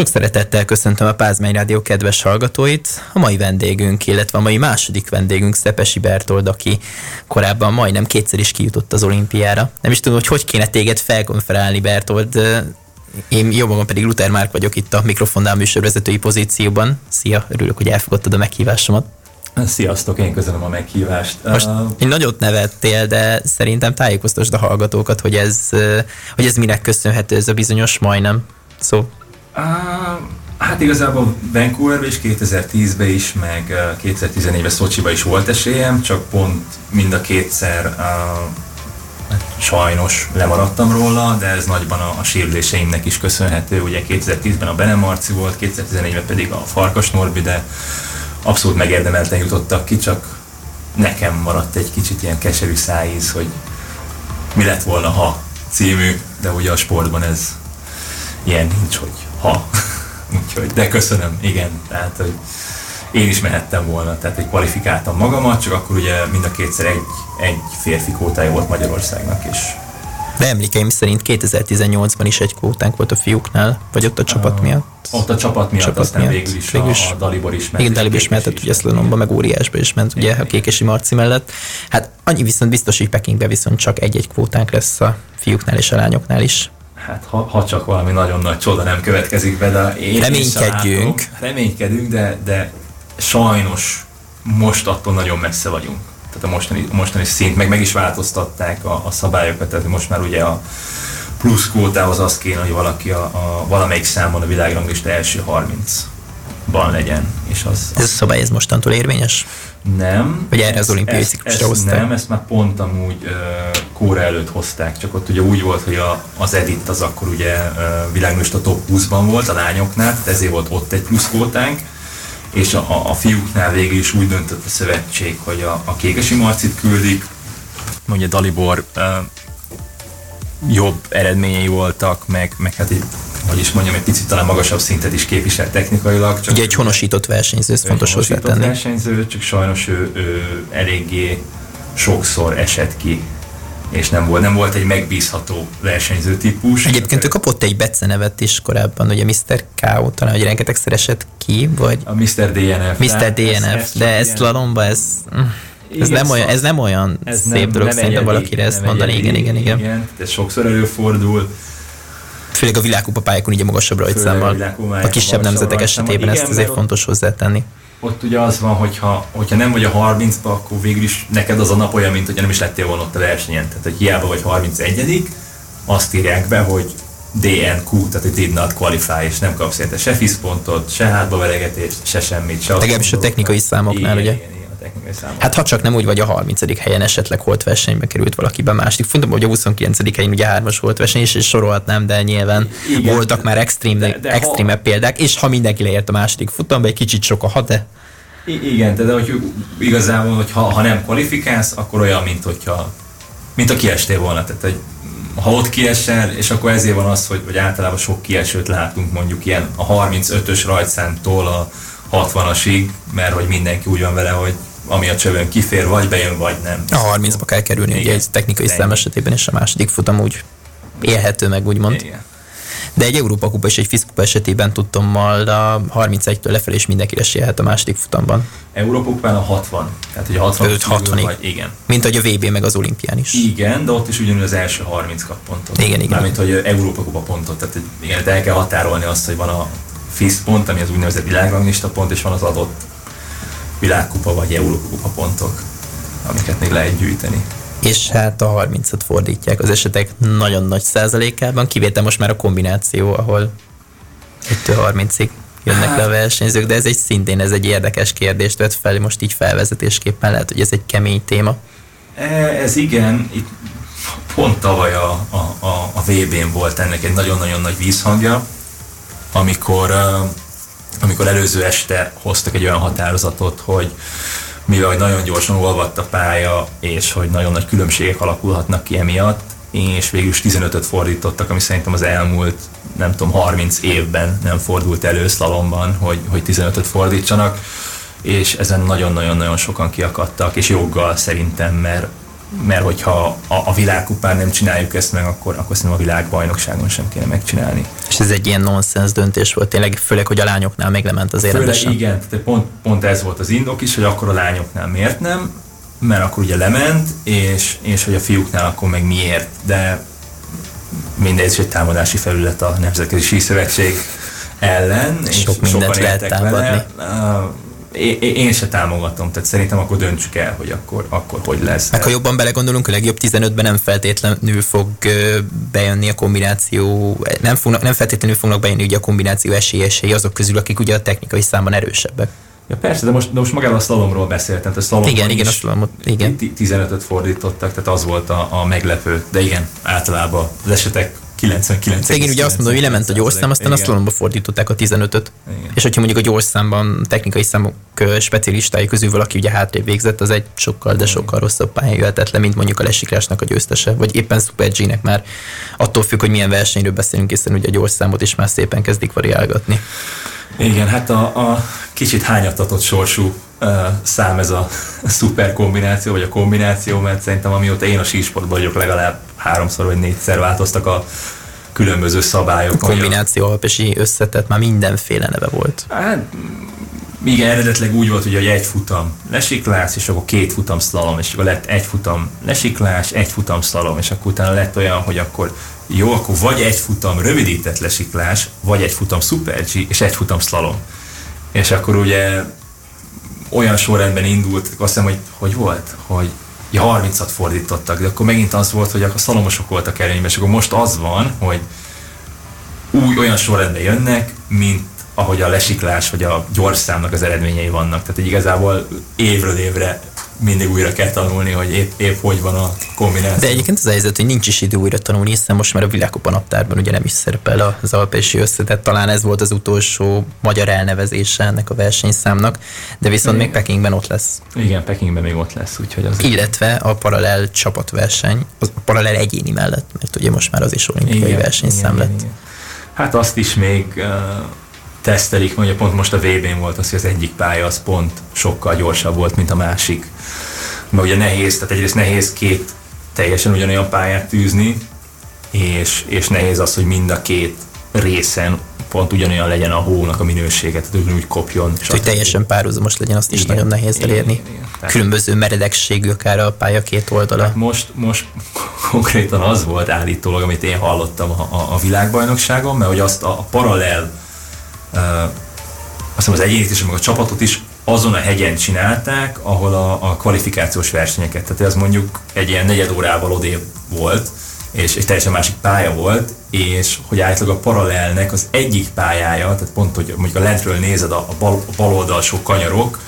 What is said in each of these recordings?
Sok szeretettel köszöntöm a Pázmány Rádió kedves hallgatóit. A mai vendégünk, illetve a mai második vendégünk Szepesi Bertold, aki korábban majdnem kétszer is kijutott az olimpiára. Nem is tudom, hogy hogy kéne téged felkonferálni, Bertold. Én jó magam pedig Luther Márk vagyok itt a mikrofonnál műsorvezetői pozícióban. Szia, örülök, hogy elfogadtad a meghívásomat. Sziasztok, én köszönöm a meghívást. Most egy nagyot nevettél, de szerintem tájékoztasd a hallgatókat, hogy ez, hogy ez minek köszönhető ez a bizonyos majdnem szó. Uh, hát igazából Vancouverben is 2010-ben is, meg 2014-ben Szocsiban is volt esélyem, csak pont mind a kétszer uh, sajnos lemaradtam róla, de ez nagyban a, a sérüléseimnek is köszönhető. Ugye 2010-ben a Benem Marci volt, 2014-ben pedig a Farkas Norbi, de abszolút megérdemelten jutottak ki, csak nekem maradt egy kicsit ilyen keserű szájíz, hogy mi lett volna, ha című, de ugye a sportban ez ilyen nincs, hogy ha. Úgyhogy, de köszönöm, igen, tehát, hogy én is mehettem volna, tehát hogy kvalifikáltam magamat, csak akkor ugye mind a kétszer egy, egy férfi kótája volt Magyarországnak, és de emlékeim szerint 2018-ban is egy kvótánk volt a fiúknál, vagy ott a csapat uh, miatt? Ott a csapat miatt, csapat aztán miatt. végül is, végül is a, a Dalibor is ment. Igen, Dalibor is ment, ugye Szlonomba, meg óriásba is ment, ugye a Kékesi Marci mellett. Hát annyi viszont biztos, hogy Pekingbe viszont csak egy-egy kvótánk lesz a fiúknál és a lányoknál is. Hát ha, ha csak valami nagyon nagy csoda nem következik be, de én reménykedjünk. reménykedünk, de, de sajnos most attól nagyon messze vagyunk. Tehát a mostani, mostani szint, meg meg is változtatták a, a szabályokat, tehát most már ugye a plusz kvótához az kéne, hogy valaki a, a valamelyik számon a világranglista első 30-ban legyen. És az, ez a szabály ez mostantól érvényes? Nem. Vagy erre az olimpiai ciklusra hozták? Nem, ezt már pont amúgy uh, kóra előtt hozták, csak ott ugye úgy volt, hogy a, az Edit az akkor ugye uh, világranglista top 20-ban volt a lányoknál, tehát ezért volt ott egy plusz kvótánk, és a, a fiúknál végül is úgy döntött a szövetség, hogy a, a Kékesi Marcit küldik, mondja Dalibor uh, jobb eredményei voltak, meg, meg hát egy hogy is mondjam, egy picit talán magasabb szintet is képvisel technikailag. Csak Ugye egy honosított versenyző, ez fontos hozzátenni. versenyző, csak sajnos ő, ő eléggé sokszor esett ki és nem volt, nem volt egy megbízható versenyző típus. Egyébként ő kapott egy becenevet is korábban, ugye Mr. K.O. talán, hogy rengetegszer esett ki, vagy... A Mr. DNF. Mr. DNF, ez, ez de ez slalomba, ez... Ez nem, olyan, ez nem olyan ez szép nem, dolog nem szerintem valakire ezt mondani, igen, igen, igen. igen. Ez sokszor előfordul. Főleg a világkupa pályákon ugye magasabb rajtszámmal. A, a kisebb nemzetek esetében ezt azért fontos hozzátenni ott ugye az van, hogyha, hogyha nem vagy a 30-ba, akkor végül is neked az a nap olyan, mint hogy nem is lettél volna ott a versenyen. Tehát, hogy hiába vagy 31 azt írják be, hogy DNQ, tehát hogy did not qualify, és nem kapsz érte se FIS pontot, se hátba veregetést, se semmit, se Legalábbis a technikai számoknál, igen, ugye? Igen, technikai számok. Hát ha csak nem úgy vagy a 30. helyen esetleg holt versenybe került valakiben másik. Fontos, hogy a 29. helyen ugye hármas volt verseny, és, és sorolhatnám, de nyilván igen, voltak már extrém, de, de extrém ha... példák, és ha mindenki leért a második futamba, egy kicsit sok a hat, de I- igen, de hogy igazából, hogy ha, ha nem kvalifikálsz, akkor olyan, mint hogyha mint a kiestél volna. Tehát, hogy ha ott kiesel, és akkor ezért van az, hogy, hogy általában sok kiesőt látunk mondjuk ilyen a 35-ös rajtszámtól a 60-asig, mert hogy mindenki úgy van vele, hogy ami a csövön kifér, vagy bejön, vagy nem. A 30-ba kell kerülni, Igen. ugye egy technikai szám esetében, és a második futam úgy élhető meg, úgymond. Igen. De egy Európa kupa és egy FIS kupa esetében tudtam mal a 31-től lefelé is mindenki esélyhet a második futamban. Európa kupán a 60. Tehát a 60 60 vagy, igen. Mint hogy a VB meg az olimpián is. Igen, de ott is ugyanúgy az első 30 kap pontot. Igen, igen. Mint hogy Európa kupa pontot. Tehát igen, el kell határolni azt, hogy van a FIS pont, ami az úgynevezett világranglista pont, és van az adott világkupa vagy Európa kupa pontok, amiket még lehet gyűjteni. És hát a 30-at fordítják az esetek nagyon nagy százalékában, kivétel most már a kombináció, ahol 1-30-ig jönnek le a versenyzők, de ez egy szintén ez egy érdekes kérdést vett fel, most így felvezetésképpen lehet, hogy ez egy kemény téma. E, ez igen, itt pont tavaly a, a, a, a VB-n volt ennek egy nagyon-nagyon nagy vízhangja, amikor, amikor előző este hoztak egy olyan határozatot, hogy mivel hogy nagyon gyorsan olvadt a pálya, és hogy nagyon nagy különbségek alakulhatnak ki emiatt, és végül is 15-öt fordítottak, ami szerintem az elmúlt, nem tudom, 30 évben nem fordult elő szlalomban, hogy, hogy 15-öt fordítsanak, és ezen nagyon-nagyon-nagyon sokan kiakadtak, és joggal szerintem, mert mert hogyha a, a világkupán nem csináljuk ezt meg, akkor, akkor szerintem a világbajnokságon sem kéne megcsinálni. És ez egy ilyen nonsens döntés volt tényleg, főleg, hogy a lányoknál még lement az éremesen. igen, tehát pont, pont ez volt az indok is, hogy akkor a lányoknál miért nem, mert akkor ugye lement, és, és hogy a fiúknál akkor meg miért, de mindez is egy támadási felület a Nemzetközi Síszövetség ellen. Sok és mindent lehet támadni. Vele én, se támogatom, tehát szerintem akkor döntsük el, hogy akkor, akkor hogy lesz. Meg ha jobban belegondolunk, a legjobb 15-ben nem feltétlenül fog bejönni a kombináció, nem, fognak, nem feltétlenül fognak bejönni ugye a kombináció esélyesei azok közül, akik ugye a technikai számban erősebbek. Ja persze, de most, de most magáról a szlalomról beszéltem. A szlalomban igen, igen, a szlalomot, igen. 15-öt fordítottak, tehát az volt a, a meglepő. De igen, általában az esetek 99 Igen, ugye azt mondom, hogy lement a gyorszám, aztán igen. a slalomba fordították a 15-öt. Igen. És hogyha mondjuk a gyorszámban technikai számok specialistái közül valaki ugye hátrébb végzett, az egy sokkal, de sokkal rosszabb pályán jöhetett le, mint mondjuk a lesiklásnak a győztese, vagy éppen Super G-nek már attól függ, hogy milyen versenyről beszélünk, hiszen ugye a gyorszámot is már szépen kezdik variálgatni. Igen, hát a, a kicsit hányatatott sorsú uh, szám ez a szuper kombináció, vagy a kombináció, mert szerintem amióta én a sísportban vagyok, legalább háromszor vagy négyszer változtak a különböző szabályok. A kombináció alpesi összetett már mindenféle neve volt. Hát, igen, eredetileg úgy volt, hogy egy futam lesiklás, és akkor két futam szlalom, és akkor lett egy futam lesiklás, egy futam szlalom, és akkor utána lett olyan, hogy akkor jó, akkor vagy egy futam rövidített lesiklás, vagy egy futam Super G, és egy futam szlalom. És akkor ugye olyan sorrendben indult, azt hiszem, hogy hogy volt, hogy ja, 30-at fordítottak, de akkor megint az volt, hogy a szalomosok voltak előnyben, és akkor most az van, hogy új olyan sorrendben jönnek, mint ahogy a lesiklás vagy a gyors számnak az eredményei vannak. Tehát igazából évről évre mindig újra kell tanulni, hogy épp, épp hogy van a kombináció. De egyébként az helyzet, hogy nincs is idő újra tanulni, hiszen most már a világkupa naptárban ugye nem is szerepel az alpesi összetett, talán ez volt az utolsó magyar elnevezése ennek a versenyszámnak, de viszont Igen. még Pekingben ott lesz. Igen, Pekingben még ott lesz, úgyhogy az... Illetve a paralel csapatverseny, a paralel egyéni mellett, mert ugye most már az is olimpiai versenyszám lett. Igen, igen. Hát azt is még uh, tesztelik, mondja pont most a VB-n volt az, hogy az egyik pálya az pont sokkal gyorsabb volt, mint a másik. Mert ugye nehéz, tehát egyrészt nehéz két teljesen ugyanolyan pályát tűzni, és, és nehéz az, hogy mind a két részen pont ugyanolyan legyen a hónak a minőséget, tehát ugyanúgy kopjon. És hogy teljesen párhuzamos legyen, azt igen, is nagyon nehéz igen, elérni. Igen, igen. Tehát, Különböző meredekségű akár a pálya két oldala. Hát most, most konkrétan az volt állítólag, amit én hallottam a, a, a világbajnokságon, mert hogy azt a, a paralel azt az egyénit is, meg a csapatot is azon a hegyen csinálták, ahol a, a kvalifikációs versenyeket, tehát ez mondjuk egy ilyen negyed órával odébb volt, és egy teljesen másik pálya volt, és hogy általában a paralelnek az egyik pályája, tehát pont, hogy mondjuk a lentről nézed a, a, bal, a bal oldalsó kanyarok,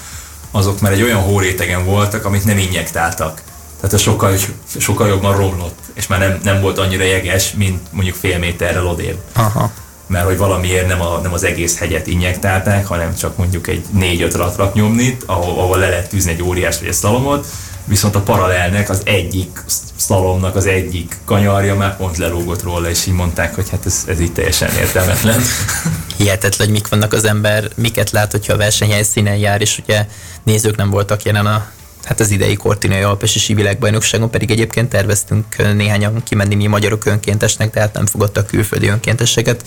azok már egy olyan hórétegen voltak, amit nem injektáltak. Tehát ez sokkal, sokkal jobban romlott, és már nem, nem volt annyira jeges, mint mondjuk fél méterrel odébb. Aha mert hogy valamiért nem, a, nem az egész hegyet injektálták, hanem csak mondjuk egy négy-öt ratrak nyomnit, ahol, ahol le lehet tűzni egy óriás vagy egy szalomot, viszont a paralelnek az egyik szalomnak az egyik kanyarja már pont lelógott róla, és így mondták, hogy hát ez, ez így teljesen értelmetlen. Hihetetlen, hogy mik vannak az ember, miket lát, hogyha a versenyhelyszínen jár, és ugye nézők nem voltak jelen a hát az idei Kortinai Alpesi Sívilágbajnokságon pedig egyébként terveztünk néhányan kimenni mi magyarok önkéntesnek, tehát nem fogadtak külföldi önkénteseket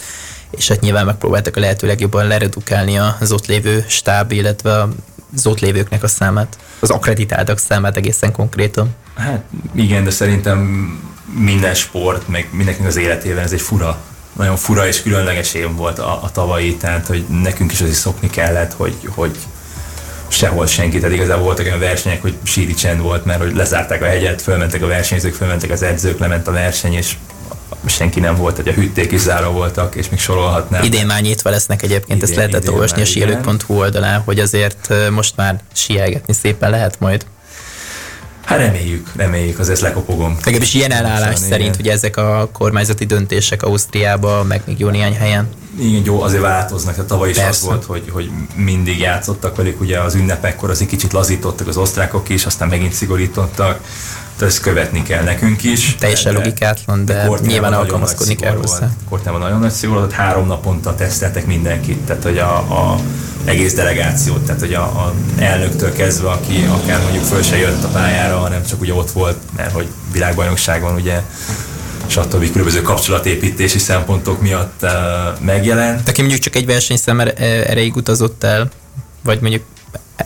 és hát nyilván megpróbáltak a lehető legjobban leredukálni az ott lévő stáb, illetve az ott lévőknek a számát, az akreditáltak számát egészen konkrétan. Hát igen, de szerintem minden sport, meg mindenkinek az életében ez egy fura, nagyon fura és különleges év volt a, a tavalyi, tehát hogy nekünk is azért szokni kellett, hogy, hogy sehol senki, tehát igazából voltak olyan versenyek, hogy síri csend volt, mert hogy lezárták a hegyet, fölmentek a versenyzők, fölmentek az edzők, lement a verseny, és senki nem volt, hogy a hűték is zárva voltak, és még sorolhatnám. Idén már nyitva lesznek egyébként, idén, ezt lehetett olvasni a síelők.hu oldalán, hogy azért most már sielgetni szépen lehet majd. Hát reméljük, reméljük, azért lekopogom. Legalábbis ilyen elállás szerint, hogy ezek a kormányzati döntések Ausztriában, meg még jó néhány helyen. Igen, jó, azért változnak. Tehát tavaly is Persze. az volt, hogy, hogy mindig játszottak velük, ugye az ünnepekkor az egy kicsit lazítottak az osztrákok is, aztán megint szigorítottak ezt követni kell nekünk is. Teljesen logikátlan, de, de nyilván alkalmazkodni kell hozzá. Kortában nagyon nagy szigor volt, három naponta teszteltek mindenkit, tehát hogy a, a egész delegációt, tehát hogy a, a elnöktől kezdve, aki akár mondjuk föl se jött a pályára, hanem csak ugye ott volt, mert hogy világbajnokságon ugye stb. különböző kapcsolatépítési szempontok miatt uh, megjelent. Te mondjuk csak egy versenyszám erejéig utazott el, vagy mondjuk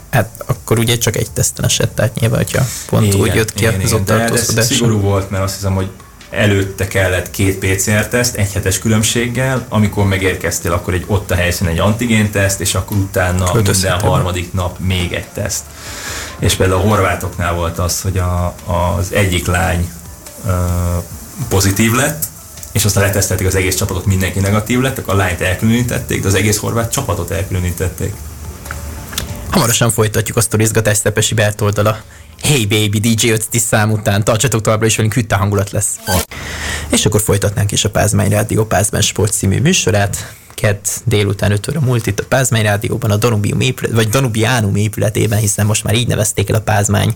hát akkor ugye csak egy teszten esett, tehát nyilván, hogyha pont igen, úgy jött ki igen, az ott tartózkodás. szigorú volt, mert azt hiszem, hogy előtte kellett két PCR-teszt, egy hetes különbséggel, amikor megérkeztél, akkor egy ott a helyszínen egy antigén-teszt, és akkor utána minden harmadik nap még egy teszt. És például a horvátoknál volt az, hogy a, az egyik lány uh, pozitív lett, és aztán letesztelték az egész csapatot, mindenki negatív lett, akkor a lányt elkülönítették, de az egész horvát csapatot elkülönítették. Hamarosan folytatjuk a sztorizgatást Szepesi Bert oldala. Hey baby, DJ 5 szám után, tartsatok továbbra is velünk, hütte hangulat lesz. És akkor folytatnánk is a Pázmány Rádió Pázmány Sport című műsorát. Kedd délután 5 óra múlt itt a Pázmány Rádióban, a Danubium épület, vagy Danubiánum épületében, hiszen most már így nevezték el a Pázmány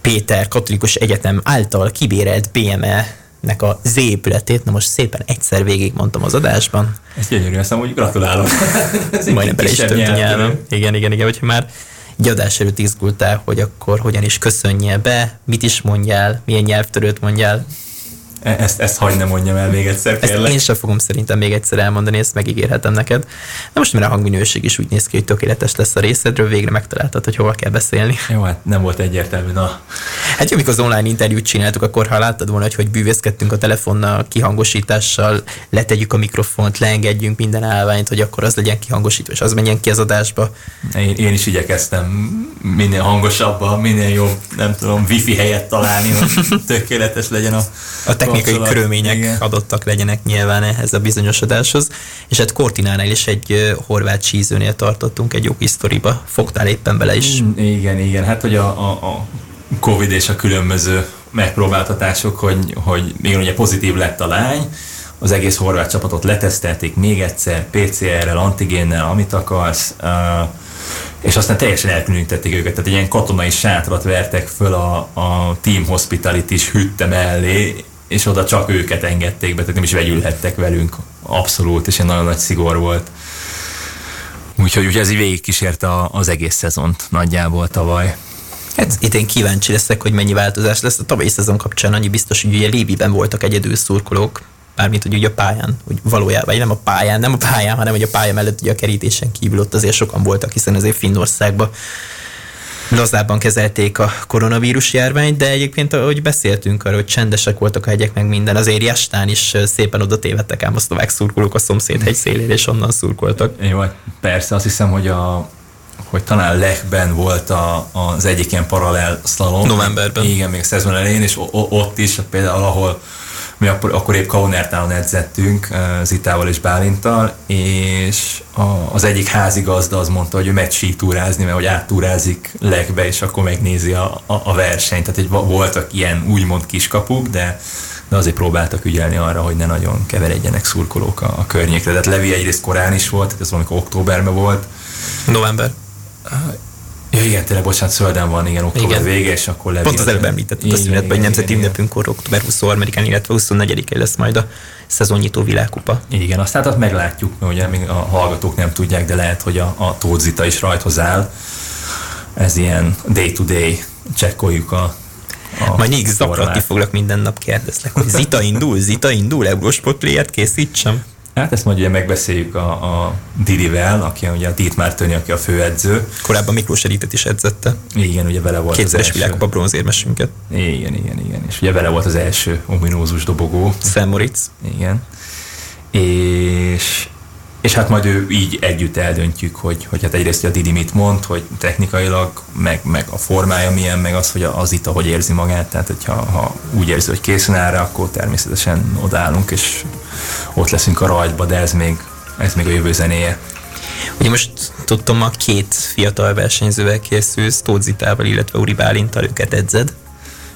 Péter Katolikus Egyetem által kibérelt BME nek a Z épületét, na most szépen egyszer végig mondtam az adásban. Ez gyönyörű, azt hogy gratulálok. Majdnem bele is több nyelvem. Igen, igen, igen, hogyha már egy adás előtt izgultál, hogy akkor hogyan is köszönje be, mit is mondjál, milyen nyelvtörőt mondjál. E- ezt, ezt hagyd ne mondjam el még egyszer, kérlek. Ezt én sem fogom szerintem még egyszer elmondani, ezt megígérhetem neked. Na most már a hangminőség is úgy néz ki, hogy tökéletes lesz a részedről, végre megtaláltad, hogy hova kell beszélni. Jó, hát nem volt egyértelmű, na. Hát jó, amikor az online interjút csináltuk, akkor ha láttad volna, hogy hogy bűvészkedtünk a telefonnal, kihangosítással, letegyük a mikrofont, leengedjünk minden állványt, hogy akkor az legyen kihangosítva, és az menjen ki az adásba. Én, én is igyekeztem minél hangosabban, minél jobb, nem tudom, wifi helyet találni, hogy tökéletes legyen a, a technikai körülmények igen. adottak legyenek nyilván ehhez a bizonyosodáshoz. És hát Kortinánál is egy horvát sízőnél tartottunk egy jó kis sztoriba. Fogtál éppen bele is. Mm, igen, igen. Hát, hogy a, a, a Covid és a különböző megpróbáltatások, hogy, hogy még ugye pozitív lett a lány, az egész horvát csapatot letesztelték még egyszer, PCR-rel, antigénnel, amit akarsz, és aztán teljesen elkülönítették őket, tehát egy ilyen katonai sátrat vertek föl a, a Team Hospitality-s hütte mellé, és oda csak őket engedték be, tehát nem is vegyülhettek velünk abszolút, és egy nagyon nagy szigor volt. Úgyhogy ugye ez így végigkísérte az egész szezont nagyjából tavaly. Hát idén kíváncsi leszek, hogy mennyi változás lesz. A tavalyi szezon kapcsán annyi biztos, hogy ugye Lébiben voltak egyedül szurkolók, mármint hogy ugye a pályán, hogy valójában, vagy nem a pályán, nem a pályán, hanem hogy a pálya mellett ugye a kerítésen kívül ott azért sokan voltak, hiszen azért Finnországban lazábban kezelték a koronavírus járványt, de egyébként, ahogy beszéltünk arról, hogy csendesek voltak a hegyek, meg minden, azért Jastán is szépen oda tévedtek ám a szlovák szurkolók a szomszéd hegy szélére, és onnan szurkoltak. Jó, hát persze, azt hiszem, hogy a hogy talán Lechben volt a, az egyik ilyen paralel szlalom. Novemberben. Igen, még szezon elején, és ott is például, ahol mi akkor, akkor épp Kaunertálon edzettünk Zitával és Bálintal, és a, az egyik házigazda az mondta, hogy ő megy síktúrázni, mert hogy áttúrázik legbe, és akkor megnézi a, a, a versenyt. Tehát hogy voltak ilyen úgymond kiskapuk, de de azért próbáltak ügyelni arra, hogy ne nagyon keveredjenek szurkolók a, a környékre. Tehát Levi egyrészt korán is volt, tehát ez valamikor októberben volt. November. Ja, igen, tényleg, bocsánat, szölden van, igen, október igen. vége, és akkor levél. Pont az előbb említettük a szünetben, hogy nemzeti ünnepünkkor október 23-án, illetve 24-én lesz majd a szezonnyitó világkupa. Igen, azt hát meglátjuk, mert ugye még a hallgatók nem tudják, de lehet, hogy a, a Tóth is rajthoz áll. Ez ilyen day-to-day, csekkoljuk a a Majd így zaklatni foglak minden nap kérdezlek, hogy Zita indul, Zita indul, Eurosport player készítsem. Hát ezt majd ugye megbeszéljük a, a Didivel, aki ugye a Dietmar Töni, aki a főedző. Korábban Miklós Editet is edzette. Igen, ugye vele volt Kétszeres világkupa bronzérmesünket. Igen, igen, igen. És ugye vele volt az első ominózus dobogó. Sam Moritz. Igen. És és hát majd ő így együtt eldöntjük, hogy, hogy hát egyrészt a Didi mit mond, hogy technikailag, meg, meg a formája milyen, meg az, hogy az itt hogy érzi magát, tehát hogyha ha úgy érzi, hogy készen áll rá, akkor természetesen odállunk, és ott leszünk a rajtba, de ez még, ez még a jövő zenéje. Ugye most tudtam, a két fiatal versenyzővel készülsz, Tózitával, illetve Uri Bálintal őket edzed.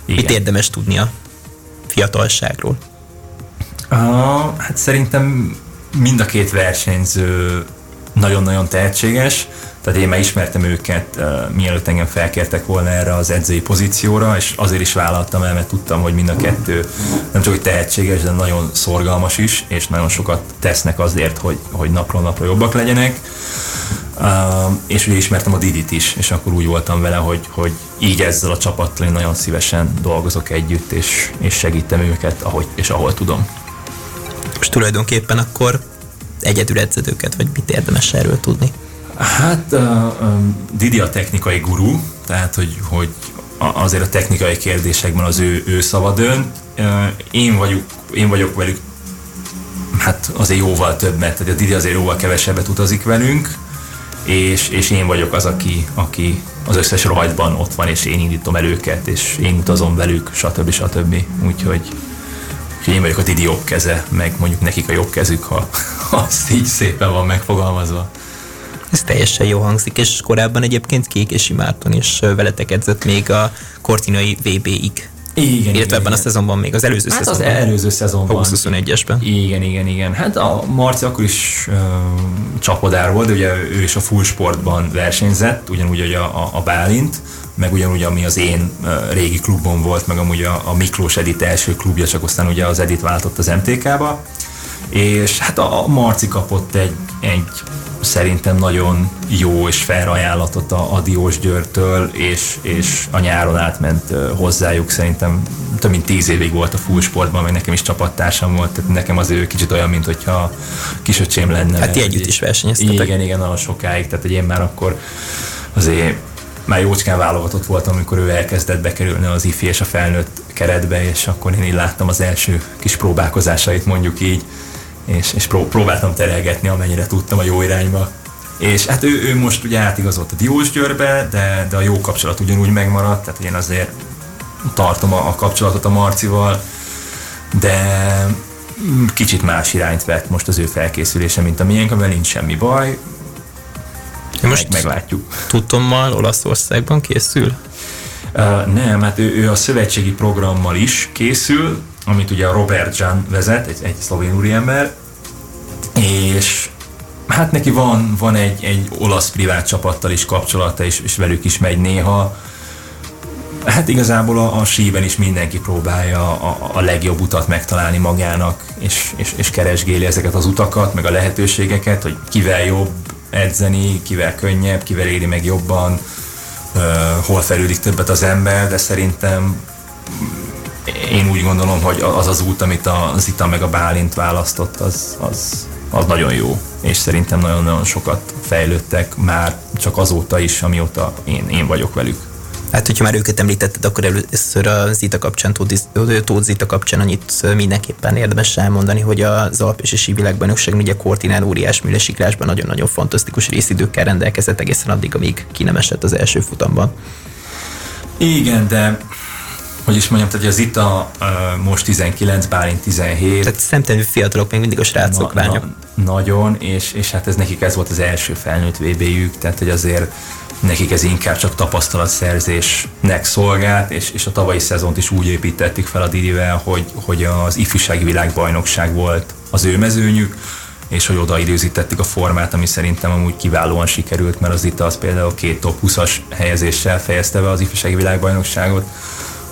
Igen. Mit érdemes tudni a fiatalságról? Uh, hát szerintem mind a két versenyző nagyon-nagyon tehetséges, Tehát én már ismertem őket, mielőtt engem felkértek volna erre az edzői pozícióra, és azért is vállaltam el, mert tudtam, hogy mind a kettő nem csak hogy tehetséges, de nagyon szorgalmas is, és nagyon sokat tesznek azért, hogy, hogy napról napra jobbak legyenek. És ugye ismertem a Didit is, és akkor úgy voltam vele, hogy, hogy így ezzel a csapattal én nagyon szívesen dolgozok együtt, és, és segítem őket, ahogy és ahol tudom. És tulajdonképpen akkor egyedül edzed vagy mit érdemes erről tudni? Hát uh, um, Didi a technikai gurú, tehát hogy, hogy azért a technikai kérdésekben az ő, ő szava dönt. Uh, én, vagyok, én vagyok velük hát azért jóval többet, tehát a Didi azért jóval kevesebbet utazik velünk, és, és én vagyok az, aki, aki az összes rajtban ott van, és én indítom el őket, és én utazom velük, stb. stb. Úgyhogy, úgyhogy én vagyok a Didi jobb keze, meg mondjuk nekik a jobb kezük, ha azt így szépen van megfogalmazva. Ez teljesen jó hangzik, és korábban egyébként Kék és Márton is veletek edzett még a Kortinai VB-ig. Igen, Illetve igen, ebben igen. a szezonban még, az előző hát szezonban. az előző szezonban. 2021-esben. Igen, igen, igen. Hát a Marci akkor is uh, csapodár volt, ugye ő is a full sportban versenyzett, ugyanúgy, hogy a, a, a Bálint, meg ugyanúgy, ami az én uh, régi klubom volt, meg amúgy a, a Miklós Edit első klubja, csak aztán ugye az Edit váltott az MTK-ba. És hát a, Marci kapott egy, egy szerintem nagyon jó és fair ajánlatot a, a Diós Györtől, és, és a nyáron átment hozzájuk, szerintem több mint tíz évig volt a full sportban, meg nekem is csapattársam volt, tehát nekem az ő kicsit olyan, mint hogyha kisöcsém lenne. Hát ti együtt is versenyeztetek. Igen, igen, nagyon sokáig, tehát hogy én már akkor azért már jócskán válogatott voltam, amikor ő elkezdett bekerülni az ifi és a felnőtt keretbe, és akkor én így láttam az első kis próbálkozásait, mondjuk így, és, és pró- próbáltam terelgetni, amennyire tudtam a jó irányba. És hát ő, ő most ugye átigazolt a Diós Győrbe, de, de a jó kapcsolat ugyanúgy megmaradt, tehát én azért tartom a, a kapcsolatot a Marcival, de kicsit más irányt vett most az ő felkészülése, mint a miénk, amivel nincs semmi baj. Most meg, meglátjuk. Tudtommal Olaszországban készül? Uh, nem, hát ő, ő a szövetségi programmal is készül, amit ugye a Robert Jan vezet, egy, egy szlovén úriember, és hát neki van, van egy, egy olasz privát csapattal is kapcsolata, és, és velük is megy néha. Hát igazából a, a síben is mindenki próbálja a, a legjobb utat megtalálni magának, és, és, és keresgéli ezeket az utakat, meg a lehetőségeket, hogy kivel jobb edzeni, kivel könnyebb, kivel éri meg jobban, uh, hol felülik többet az ember, de szerintem én úgy gondolom, hogy az az út, amit a Zita meg a Bálint választott, az, az, az nagyon jó, és szerintem nagyon-nagyon sokat fejlődtek már csak azóta is, amióta én, én vagyok velük. Hát, hogyha már őket említetted, akkor először a Zita kapcsán, Tóth Zita kapcsán annyit mindenképpen érdemes elmondani, hogy az Alp és a Sívilágbajnokság ugye Kortinál óriás műlesiklásban nagyon-nagyon fantasztikus részidőkkel rendelkezett egészen addig, amíg ki nem esett az első futamban. Igen, de hogy is mondjam, tehát az itt a uh, most 19, Bálint 17. Tehát szemtelenül fiatalok, még mindig a srácok na, lányok. Na, nagyon, és, és hát ez nekik ez volt az első felnőtt VB-jük, tehát hogy azért nekik ez inkább csak tapasztalatszerzésnek szolgált, és, és a tavalyi szezont is úgy építették fel a Didivel, hogy, hogy az ifjúsági világbajnokság volt az ő mezőnyük, és hogy oda időzítettük a formát, ami szerintem amúgy kiválóan sikerült, mert az itt az például két top 20-as helyezéssel fejezte be az ifjúsági világbajnokságot,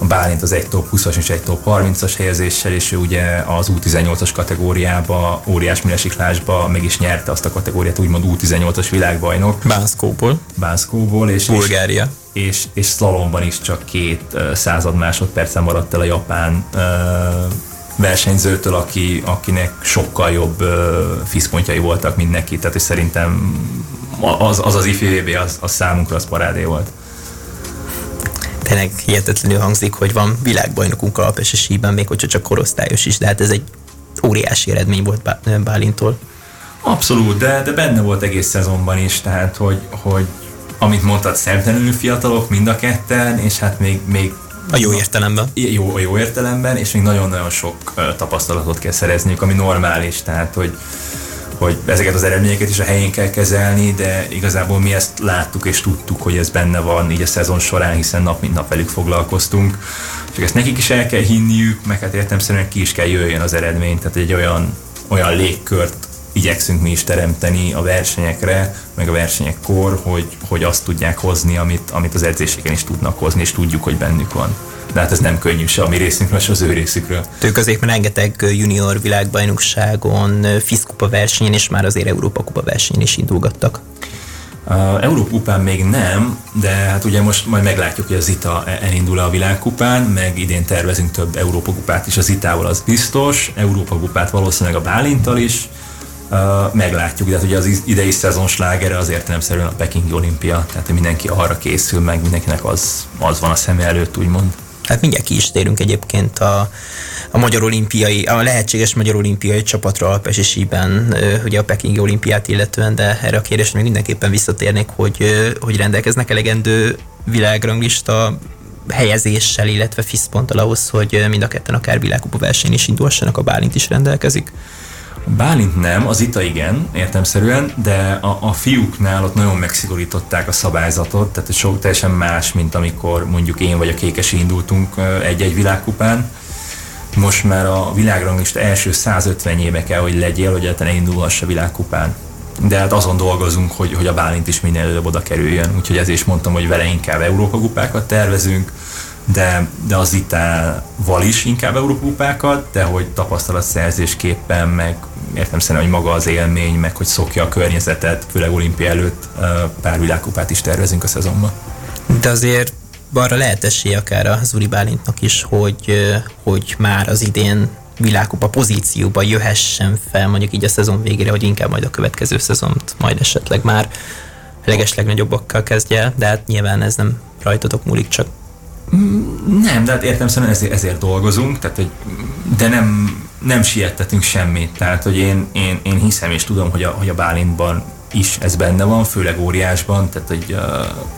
Bálint az egy top 20-as és egy top 30-as helyezéssel, és ő ugye az U18-as kategóriába, óriás műlesiklásba meg is nyerte azt a kategóriát, úgymond U18-as világbajnok. Bánszkóból. Bánszkóból. És, Bulgária. És, és, és szlalomban is csak két uh, század másodpercen maradt el a japán uh, versenyzőtől, aki, akinek sokkal jobb uh, fiszpontjai voltak, mint neki. Tehát és szerintem az az, az IFVB az, az számunkra az parádé volt tényleg hihetetlenül hangzik, hogy van világbajnokunk a síben, még hogyha csak korosztályos is, de hát ez egy óriási eredmény volt Bálintól. Abszolút, de, de benne volt egész szezonban is, tehát hogy, hogy amit mondtad, szemtelenül fiatalok mind a ketten, és hát még, még a jó értelemben. Jó, a jó értelemben, és még nagyon-nagyon sok tapasztalatot kell szerezniük, ami normális, tehát hogy hogy ezeket az eredményeket is a helyén kell kezelni, de igazából mi ezt láttuk és tudtuk, hogy ez benne van így a szezon során, hiszen nap mint nap velük foglalkoztunk. Csak ezt nekik is el kell hinniük, meg hát értem szerint ki is kell jöjjön az eredmény, tehát egy olyan, olyan légkört igyekszünk mi is teremteni a versenyekre, meg a versenyekkor, hogy, hogy azt tudják hozni, amit, amit az edzéseken is tudnak hozni, és tudjuk, hogy bennük van. De hát ez nem könnyű se a mi részünkről, se az ő részükről. Ők azért rengeteg junior világbajnokságon, FISZ versenyen, és már azért Európa kupa versenyen is indulgattak. Európa még nem, de hát ugye most majd meglátjuk, hogy az ITA elindul a világkupán, meg idén tervezünk több Európa kupát is az ITA-val, az biztos, Európa kupát valószínűleg a Bálintal is, uh, meglátjuk, de hát ugye az idei szezon slágere az értelemszerűen a Pekingi olimpia, tehát mindenki arra készül, meg mindenkinek az, az van a szeme előtt, úgymond. Hát mindjárt ki is térünk egyébként a, a magyar olimpiai, a lehetséges magyar olimpiai csapatra alpesisiben, ugye a Pekingi olimpiát illetően, de erre a kérdésre még mindenképpen visszatérnék, hogy, hogy rendelkeznek elegendő világranglista helyezéssel, illetve fiszponttal ahhoz, hogy mind a ketten akár világkupa versenyen is indulhassanak, a Bálint is rendelkezik. Bálint nem, az ITA igen, értemszerűen, de a, a fiúknál ott nagyon megszigorították a szabályzatot, tehát sok teljesen más, mint amikor mondjuk én vagy a Kékesi indultunk egy-egy világkupán. Most már a világranglista első 150 éve kell, hogy legyél, hogy egyáltalán indulhass a világkupán. De hát azon dolgozunk, hogy, hogy a Bálint is minél előbb oda kerüljön. Úgyhogy ezért is mondtam, hogy vele inkább Európa kupákat tervezünk, de, de az Itával is inkább Európa kupákat, de hogy tapasztalatszerzésképpen, meg értem szerint, hogy maga az élmény, meg hogy szokja a környezetet, főleg olimpia előtt pár világkupát is tervezünk a szezonban. De azért arra lehet esély akár a Zuri Bálintnak is, hogy, hogy már az idén világkupa pozícióba jöhessen fel mondjuk így a szezon végére, hogy inkább majd a következő szezont majd esetleg már legeslegnagyobbakká kezdje de hát nyilván ez nem rajtatok múlik, csak nem, de hát értem szerint ezért, ezért dolgozunk, tehát, hogy, de nem, nem siettetünk semmit. Tehát, hogy én, én, én hiszem és tudom, hogy a, hogy a Bálintban is ez benne van, főleg óriásban, tehát hogy uh,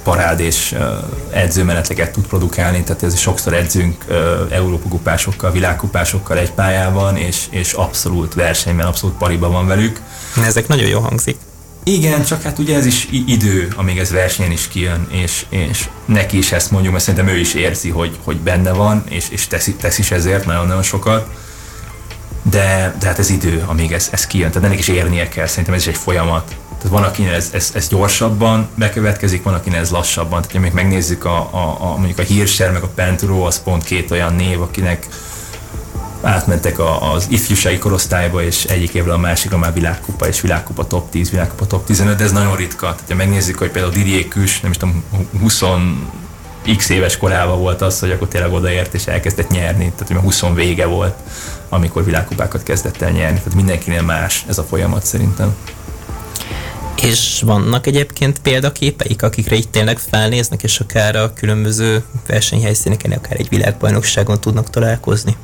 parád és uh, edzőmeneteket tud produkálni, tehát ez sokszor edzünk uh, Európa kupásokkal, világkupásokkal egy pályában, és, és abszolút versenyben, abszolút pariban van velük. Ezek nagyon jó hangzik. Igen, csak hát ugye ez is idő, amíg ez versenyen is kijön, és, és neki is ezt mondjuk, mert szerintem ő is érzi, hogy, hogy benne van, és, és tesz, tesz is ezért nagyon-nagyon sokat. De, de hát ez idő, amíg ez, ez kijön, tehát ennek is érnie kell, szerintem ez is egy folyamat. Tehát van, akinek ez, ez, ez gyorsabban bekövetkezik, van, akinek ez lassabban. Tehát, még megnézzük a, a, a, mondjuk a Hirscher meg a Penturo, az pont két olyan név, akinek átmentek a, az ifjúsági korosztályba, és egyik évről a másikra már világkupa, és világkupa top 10, világkupa top 15, de ez nagyon ritka. Tehát, ha megnézzük, hogy például Didier Küs, nem is tudom, 20 x éves korában volt az, hogy akkor tényleg odaért és elkezdett nyerni, tehát hogy 20 vége volt, amikor világkupákat kezdett el nyerni, tehát mindenkinél más ez a folyamat szerintem. És vannak egyébként példaképeik, akikre itt tényleg felnéznek, és akár a különböző versenyhelyszíneken, akár egy világbajnokságon tudnak találkozni?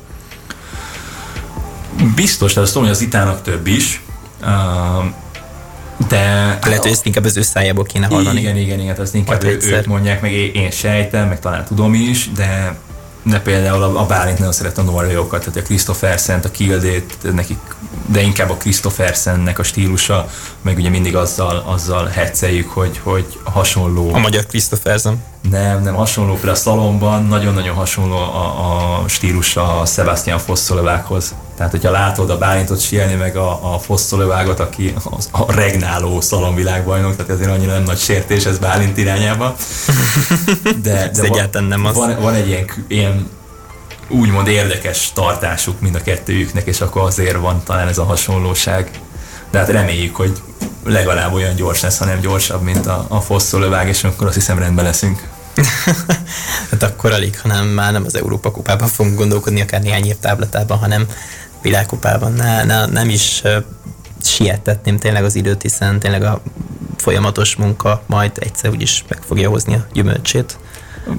Biztos, tehát azt tudom, hogy az itának több is, de... Lehet, hogy ezt inkább az ő szájából kéne hallani. Igen, igen, igen, azt inkább ő, ők mondják, meg én sejtem, meg talán tudom is, de de például a, a Bálint nagyon szeret a norvégokat, tehát a Christophersen, a Kildét, nekik, de inkább a Christophersennek a stílusa, meg ugye mindig azzal, azzal hetszeljük, hogy, hogy hasonló. A magyar Christophersen? Nem, nem hasonló, például a szalomban nagyon-nagyon hasonló a, a stílusa a Sebastian Fosszolovákhoz. Tehát, hogyha látod a Bálintot sielni, meg a, a Fosszolovágot, aki az, a regnáló szalomvilágbajnok, tehát ezért annyira nem nagy sértés ez Bálint irányába. De, de egyáltalán nem az. Van, van egy ilyen, ilyen úgymond érdekes tartásuk mind a kettőjüknek, és akkor azért van talán ez a hasonlóság. De hát reméljük, hogy legalább olyan gyors lesz, hanem gyorsabb, mint a, a fosszolóvág, és akkor azt hiszem rendben leszünk. hát akkor alig, hanem már nem az Európa kupában fogunk gondolkodni, akár néhány év táblatában, hanem világkupában. Ne, ne, nem is sietetném tényleg az időt, hiszen tényleg a folyamatos munka majd egyszer úgyis meg fogja hozni a gyümölcsét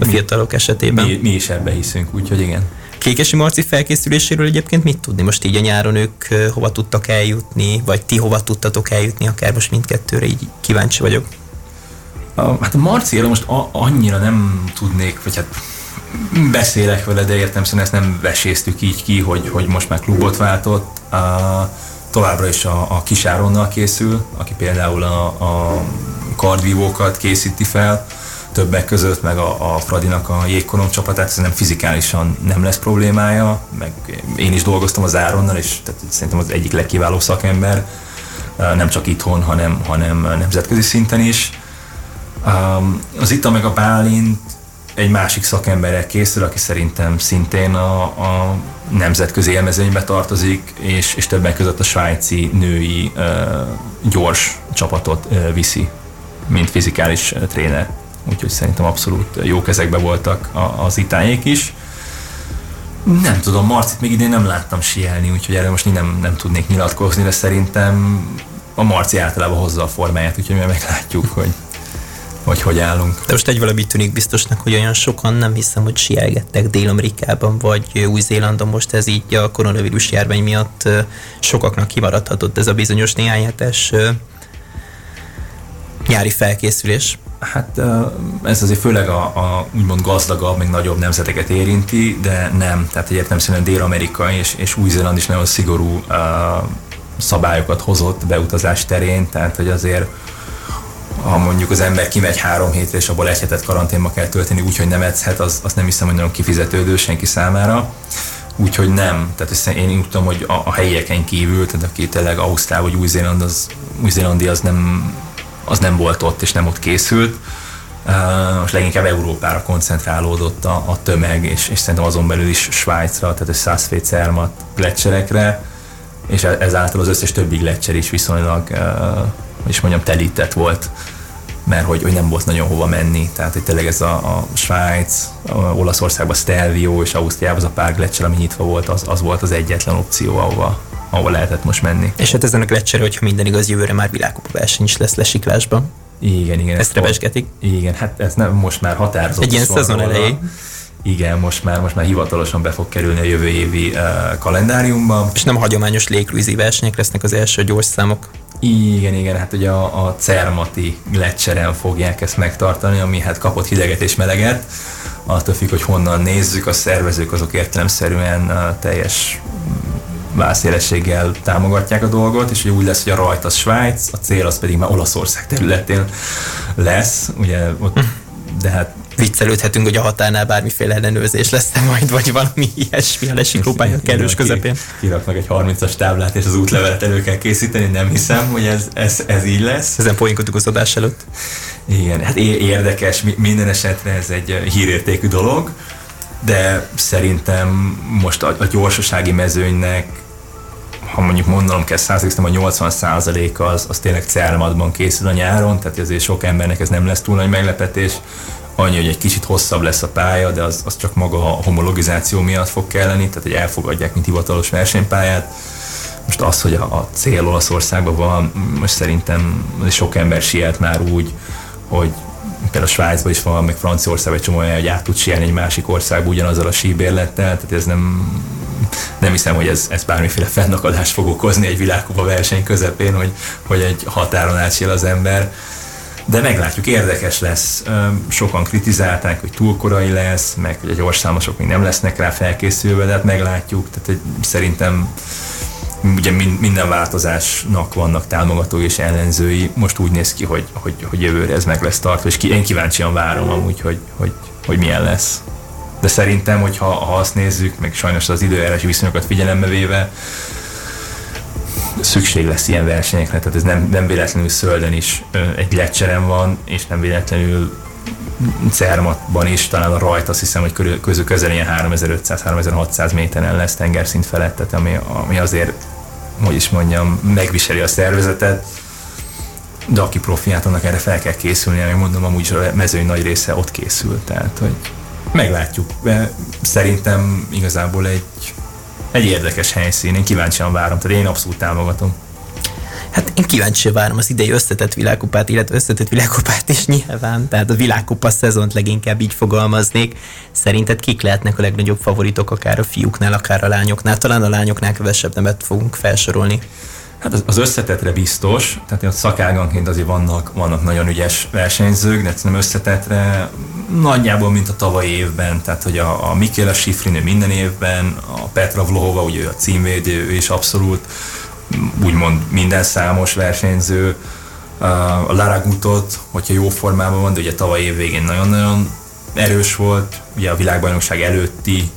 a fiatalok esetében. Mi, mi is ebbe hiszünk, úgyhogy igen. Kékesi Marci felkészüléséről egyébként mit tudni? Most így a nyáron ők hova tudtak eljutni, vagy ti hova tudtatok eljutni, akár most mindkettőre, így kíváncsi vagyok. A, hát a Marciról most a, annyira nem tudnék, vagy hát beszélek vele, de értem szerint ezt nem veséztük így ki, hogy, hogy most már klubot váltott. A, továbbra is a, a Kisáronnal készül, aki például a, a kardvívókat készíti fel, többek között, meg a, a Fradinak a jégkorom csapatát, szerintem fizikálisan nem lesz problémája, meg én is dolgoztam az Áronnal, és tehát szerintem az egyik legkiváló szakember nem csak itthon, hanem, hanem nemzetközi szinten is. Az Ita meg a Bálint egy másik szakemberrel készül, aki szerintem szintén a, a nemzetközi élmezőnybe tartozik, és, és többek között a svájci női uh, gyors csapatot uh, viszi, mint fizikális uh, tréner. Úgyhogy szerintem abszolút jó kezekbe voltak a, az itáék is. Nem tudom, Marcit még idén nem láttam sielni, úgyhogy erre most nem, nem tudnék nyilatkozni, de szerintem a Marci általában hozza a formáját, úgyhogy mi meglátjuk, hogy hogy hogy állunk. De most egy valami tűnik biztosnak, hogy olyan sokan nem hiszem, hogy sielgettek Dél-Amerikában vagy Új-Zélandon most ez így a koronavírus járvány miatt sokaknak kimaradhatott ez a bizonyos néhány hetes nyári felkészülés. Hát ez azért főleg a, a úgymond gazdagabb, meg nagyobb nemzeteket érinti, de nem. Tehát egyértelműen Dél-Amerika és, és Új-Zéland is nagyon szigorú uh, szabályokat hozott beutazás terén, tehát hogy azért ha mondjuk az ember kimegy három hétre, és abból egy hetet karanténba kell tölteni, úgyhogy nem edzhet, az, az nem hiszem, hogy nagyon kifizetődő senki számára. Úgyhogy nem. Tehát én úgy tudom, hogy a, a helyieken kívül, tehát aki tényleg Ausztrál vagy Új-Zéland, az, Új-Zélandi az nem, az nem volt ott, és nem ott készült. Uh, most leginkább Európára koncentrálódott a, a tömeg, és, és szerintem azon belül is Svájcra, tehát a Szászfécermat gletszerekre, és e, ezáltal az összes többi gletszer is viszonylag, uh, is mondjam, telített volt mert hogy, hogy nem volt nagyon hova menni. Tehát hogy tényleg ez a, a Svájc, a Olaszországban Stelvio és Ausztriában az a pár gletszer, ami nyitva volt, az, az volt az egyetlen opció, ahova, ahova lehetett most menni. És hát ezen a gletszer, hogyha minden igaz, jövőre már világkupa verseny is lesz lesiklásban. Igen, igen. Ezt rebesgetik. Igen, hát ez nem most már határozott. Egy ilyen szezon elején. Igen, most már, most már hivatalosan be fog kerülni a jövő évi uh, kalendáriumba. És nem hagyományos légkrízi versenyek lesznek az első gyors számok. Igen, igen, hát ugye a, a Cermati gletszeren fogják ezt megtartani, ami hát kapott hideget és meleget. Attól függ, hogy honnan nézzük, a szervezők azok értelemszerűen a teljes vászélességgel támogatják a dolgot, és ugye úgy lesz, hogy a rajt az Svájc, a cél az pedig már Olaszország területén lesz, ugye ott, de hát viccelődhetünk, hogy a határnál bármiféle ellenőrzés lesz -e majd, vagy valami ilyesmi a lesiklópálya kellős közepén. Kiraknak egy 30-as táblát, és az útlevelet elő kell készíteni, nem hiszem, hogy ez, ez, ez így lesz. Ezen poénkodtuk az adás előtt. Igen, hát érdekes, minden esetre ez egy hírértékű dolog, de szerintem most a, a gyorsasági mezőnynek ha mondjuk mondanom kell, százalék, a 80 százalék az, az tényleg Cermadban készül a nyáron, tehát azért sok embernek ez nem lesz túl nagy meglepetés annyi, hogy egy kicsit hosszabb lesz a pálya, de az, az csak maga a homologizáció miatt fog kelleni, tehát hogy elfogadják, mint hivatalos versenypályát. Most az, hogy a, a cél Olaszországban van, most szerintem sok ember sielt már úgy, hogy például Svájcban is van, meg Franciaországban egy csomó olyan, hogy át tud sielni egy másik országba ugyanazzal a síbérlettel, tehát ez nem, nem hiszem, hogy ez, ez bármiféle fennakadást fog okozni egy világkupa verseny közepén, hogy, hogy egy határon átsél az ember de meglátjuk, érdekes lesz. Sokan kritizálták, hogy túl korai lesz, meg hogy a gyorszámosok még nem lesznek rá felkészülve, de hát meglátjuk. Tehát hogy szerintem ugye minden változásnak vannak támogatói és ellenzői. Most úgy néz ki, hogy, hogy, hogy jövőre ez meg lesz tartva, és én kíváncsian várom amúgy, hogy, hogy, hogy milyen lesz. De szerintem, hogy ha, ha azt nézzük, meg sajnos az időjárási viszonyokat figyelembe véve, szükség lesz ilyen versenyekre, tehát ez nem, nem véletlenül Szölden is egy lecserem van, és nem véletlenül Cermatban is, talán a rajt azt hiszem, hogy közül közel ilyen 3500-3600 méteren lesz tengerszint felett, tehát ami, ami azért, hogy is mondjam, megviseli a szervezetet, de aki profiát, annak erre fel kell készülni, meg mondom, amúgy a mezőny nagy része ott készül, tehát hogy meglátjuk. Szerintem igazából egy egy érdekes helyszín, én kíváncsian várom, tehát én abszolút támogatom. Hát én kíváncsi várom az idei összetett világkupát, illetve összetett világkupát is nyilván, tehát a világkupa szezont leginkább így fogalmaznék. Szerinted kik lehetnek a legnagyobb favoritok, akár a fiúknál, akár a lányoknál? Talán a lányoknál kevesebb nevet fogunk felsorolni. Hát az összetetre biztos, tehát ott szakáganként azért vannak, vannak nagyon ügyes versenyzők, de nem összetetre. Nagyjából, mint a tavalyi évben, tehát hogy a, a Mikéla Sifrinő minden évben, a Petra Vlohova, ugye ő a címvédő, ő is abszolút úgymond minden számos versenyző, a Laragutot, hogyha jó formában van, de ugye tavaly év végén nagyon-nagyon erős volt, ugye a világbajnokság előtti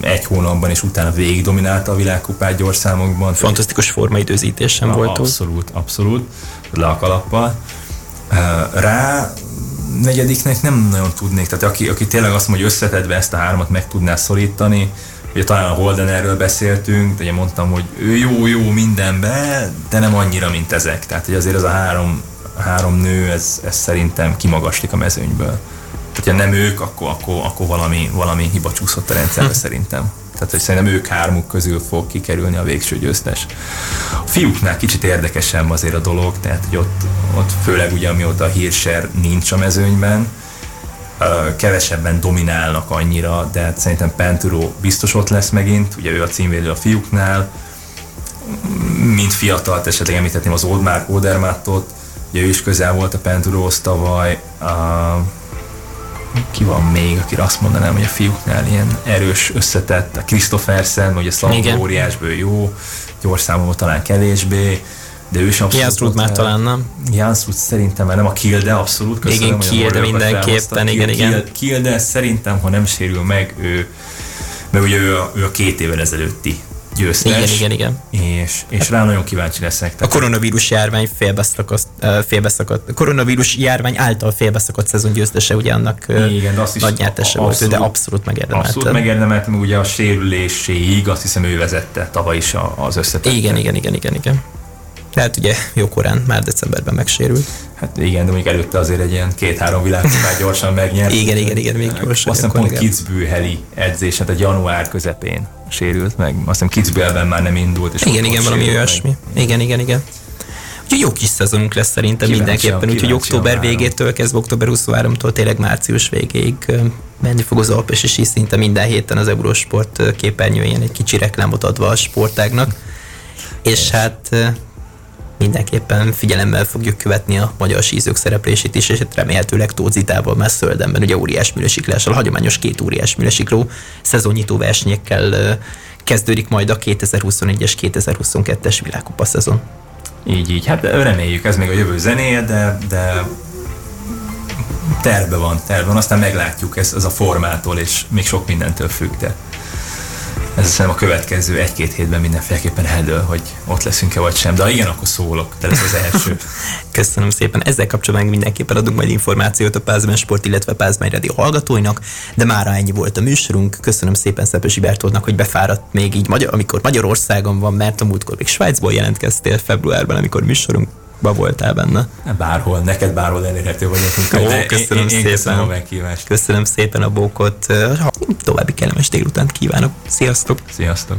egy hónapban, és utána végig dominálta a világkupát gyorszámokban. Fantasztikus formaidőzítésen volt. Abszolút, abszolút, le a kalappal. Rá negyediknek nem nagyon tudnék, tehát aki, aki tényleg azt mondja, hogy összetedve ezt a hármat meg tudná szorítani, ugye talán a Holden erről beszéltünk, de ugye mondtam, hogy ő jó, jó mindenbe, de nem annyira, mint ezek. Tehát hogy azért ez a három, három nő, ez, ez szerintem kimagaslik a mezőnyből. Tehát ha nem ők, akkor, akkor, akkor valami, valami hiba csúszott a rendszerbe hm. szerintem. Tehát, hogy szerintem ők hármuk közül fog kikerülni a végső győztes. A fiúknál kicsit érdekesebb azért a dolog, tehát hogy ott, ott főleg ugye amióta a hírser nincs a mezőnyben, kevesebben dominálnak annyira, de hát szerintem Penturo biztos ott lesz megint, ugye ő a címvédő a fiúknál, mint fiatal, esetleg említhetném az Oldmár Odermáttot, ugye ő is közel volt a Penturohoz tavaly, ki van még, akire azt mondanám, hogy a fiúknál ilyen erős, összetett, a Christophersen, hogy a Szalma óriásből jó, gyors számomra talán kevésbé, de ő is abszolút... Már talán nem. Jansrud szerintem már nem a Kilde, abszolút. Köszönöm, igen, Kilde mindenképpen, igen, igen. Kilde szerintem, ha nem sérül meg, ő, mert ugye ő a, ő a két évvel ezelőtti győztes. Igen, igen, igen. És, és rá nagyon kíváncsi leszek. Tehát a koronavírus járvány félbeszakadt, félbeszakadt, koronavírus járvány által félbeszakadt szezon győztese, ugye annak igen, de azt is nagy nyertese volt, de abszolút megérdemelte. Abszolút megérdemelte, meg ugye a sérüléséig azt hiszem ő vezette tavaly is az összetett. Igen, igen, igen, igen, igen. Tehát ugye jó korán, már decemberben megsérült. Hát igen, de még előtte azért egy ilyen két-három világkupát gyorsan megnyert. igen, igen, igen, még gyorsan. Azt hiszem pont Kitzbüheli edzés, hát a január közepén sérült meg. Azt hiszem Kitzbühelben már nem indult. És igen, igen, valami olyasmi. Igen, igen, igen. Úgyhogy jó kis szezonunk lesz szerintem kíváncsi mindenképpen, úgyhogy október végétől kezdve október 23-tól tényleg március végéig menni fog az Alpes és is szinte minden héten az Eurosport képernyőjén egy kicsi reklámot adva a sportágnak. És hát mindenképpen figyelemmel fogjuk követni a magyar sízők szereplését is, és hát remélhetőleg Tózitával már Szöldenben, ugye óriás műlesiklással, a hagyományos két óriás műlesikló szezonnyitó versenyekkel kezdődik majd a 2021-es, 2022-es világkupa szezon. Így, így. Hát reméljük, ez még a jövő zenéje, de, de terve van, terve van, aztán meglátjuk, ez, ez a formától, és még sok mindentől függ, de ez hiszem a következő egy-két hétben mindenféleképpen eldől, hogy ott leszünk-e vagy sem. De ha igen, akkor szólok. Te lesz az első. Köszönöm szépen. Ezzel kapcsolatban mindenképpen adunk majd információt a Pázmány Sport, illetve Pázmány Radio hallgatóinak, de mára ennyi volt a műsorunk. Köszönöm szépen Szepesi Bertoldnak, hogy befáradt még így, amikor Magyarországon van, mert a múltkor még Svájcból jelentkeztél februárban, amikor műsorunk ba voltál benne. Bárhol, neked bárhol elérhető vagyok. Ó, köszönöm én, én szépen. Köszönöm a meghívást. Köszönöm szépen a bókot. További kellemes délutánt kívánok. Sziasztok! Sziasztok!